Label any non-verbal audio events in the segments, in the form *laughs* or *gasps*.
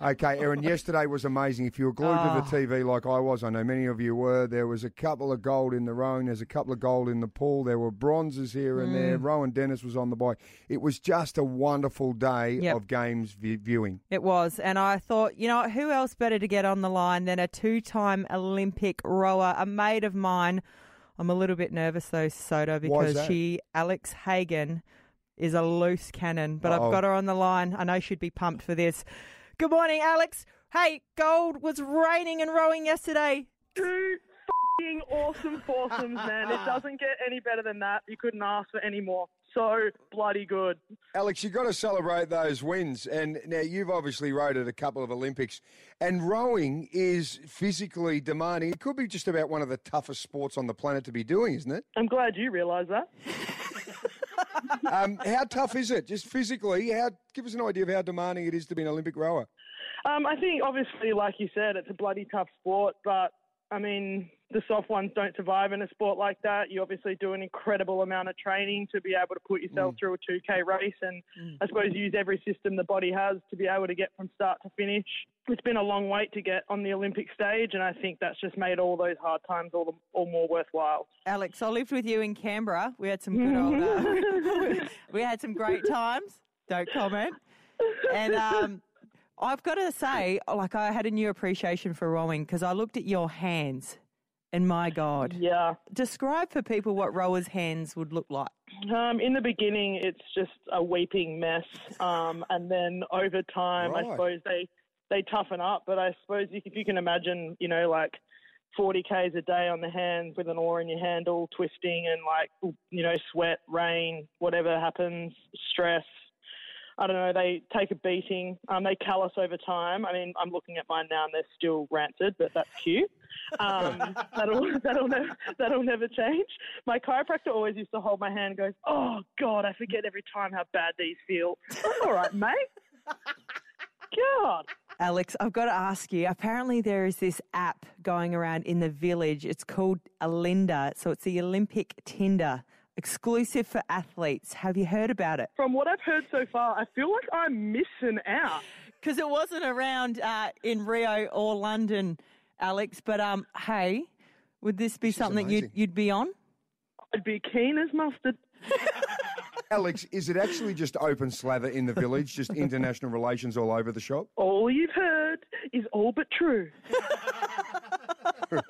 Okay, Erin, yesterday was amazing. If you were glued Oh. to the TV like I was, I know many of you were, there was a couple of gold in the rowing, there's a couple of gold in the pool, there were bronzes here and Mm. there. Rohan Dennis was on the bike. It was just a wonderful day Yep. of games vi- viewing. It was. And I thought, you know, who else better to get on the line than a two time Olympic rower, a mate of mine. I'm a little bit nervous though, Soda, because she, Alex Hagan, is a loose cannon. But Uh-oh. I've got her on the line. I know she'd be pumped for this. Good morning, Alex. Hey, gold was raining and rowing yesterday. two fing awesome foursomes, man. It doesn't get any better than that. You couldn't ask for any more. So bloody good. Alex, you've got to celebrate those wins. And now you've obviously rowed at a couple of Olympics, and rowing is physically demanding. It could be just about one of the toughest sports on the planet to be doing, isn't it? I'm glad you realise that. Um, how tough is it, just physically? How give us an idea of how demanding it is to be an Olympic rower. Um, I think obviously, like you said, it's a bloody tough sport, but I mean, the soft ones don't survive in a sport like that. You obviously do an incredible amount of training to be able to put yourself through a 2K race and I suppose use every system the body has to be able to get from start to finish. It's been a long wait to get on the Olympic stage, and I think that's just made all those hard times all, the, all more worthwhile. Alex, I lived with you in Canberra. We had some good old. *laughs* Uh, we had some great *laughs* times. Don't comment. And um, I've got to say, like, I had a new appreciation for rowing because I looked at your hands, and my God, Yeah. describe for people what rowers' hands would look like. Um, in the beginning, it's just a weeping mess, um, and then over time, Right. I suppose they they toughen up. But I suppose if you can imagine, you know, like 40 k's a day on the hands with an oar in your handle, twisting, and like you know, sweat, rain, whatever happens, stress. I don't know. They take a beating. Um, they callous over time. I mean, I'm looking at mine now, and they're still rancid, but that's cute. Um, *laughs* that'll that'll never that'll never change. My chiropractor always used to hold my hand and goes, "Oh God, I forget every time how bad these feel." All right, mate. *laughs* God. Alex, I've got to ask you. Apparently, there is this app going around in the village. It's called Alinda. So it's the Olympic Tinder, exclusive for athletes. Have you heard about it? From what I've heard so far, I feel like I'm missing out. *laughs* Because it wasn't around uh, in Rio or London, Alex. But um, hey, would this be is something you'd, you'd be on? I'd be keen as mustard. *laughs* Alex, is it actually just open slather in the village, just international relations all over the shop? All you've heard is all but true. *laughs*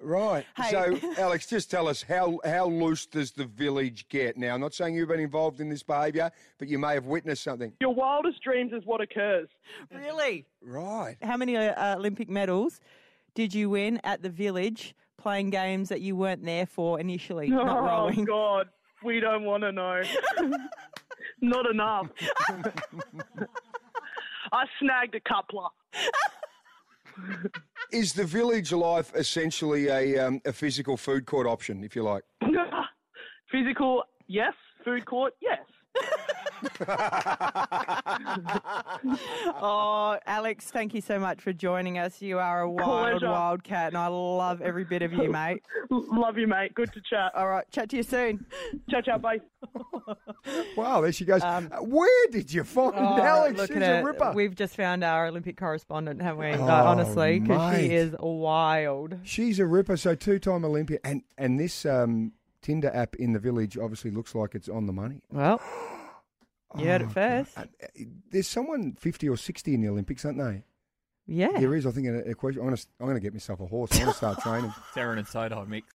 Right. Hey. So, Alex, just tell us how how loose does the village get? Now, I'm not saying you've been involved in this behaviour, but you may have witnessed something. Your wildest dreams is what occurs. Really? Right. How many uh, Olympic medals did you win at the village playing games that you weren't there for initially? Not oh rowing. God, we don't want to know. *laughs* Not enough. *laughs* I snagged a coupler. *laughs* Is the village life essentially a um, a physical food court option, if you like? Physical, yes. Food court, yes. *laughs* Oh, Alex, thank you so much for joining us. You are a wild Pleasure. wildcat, and I love every bit of you, *laughs* mate. Love you, mate. Good to chat. All right, chat to you soon. Ciao, ciao, bye. *laughs* Wow, there she goes. Uh, Where did you find Oh, Alex? She's at a it. ripper. We've just found our Olympic correspondent, haven't we? Oh, Uh, honestly, because she is wild. She's a ripper. So two-time Olympian, and and this um, Tinder app in the village obviously looks like it's on the money. Well, *gasps* *gasps* you heard it first. God. Uh, There's someone 50 or 60 in the Olympics, aren't they? Yeah. There is. I think a, a question. I'm going to I'm going to get myself a horse. I'm going to start *laughs* training. It's Aaron and Soda mix.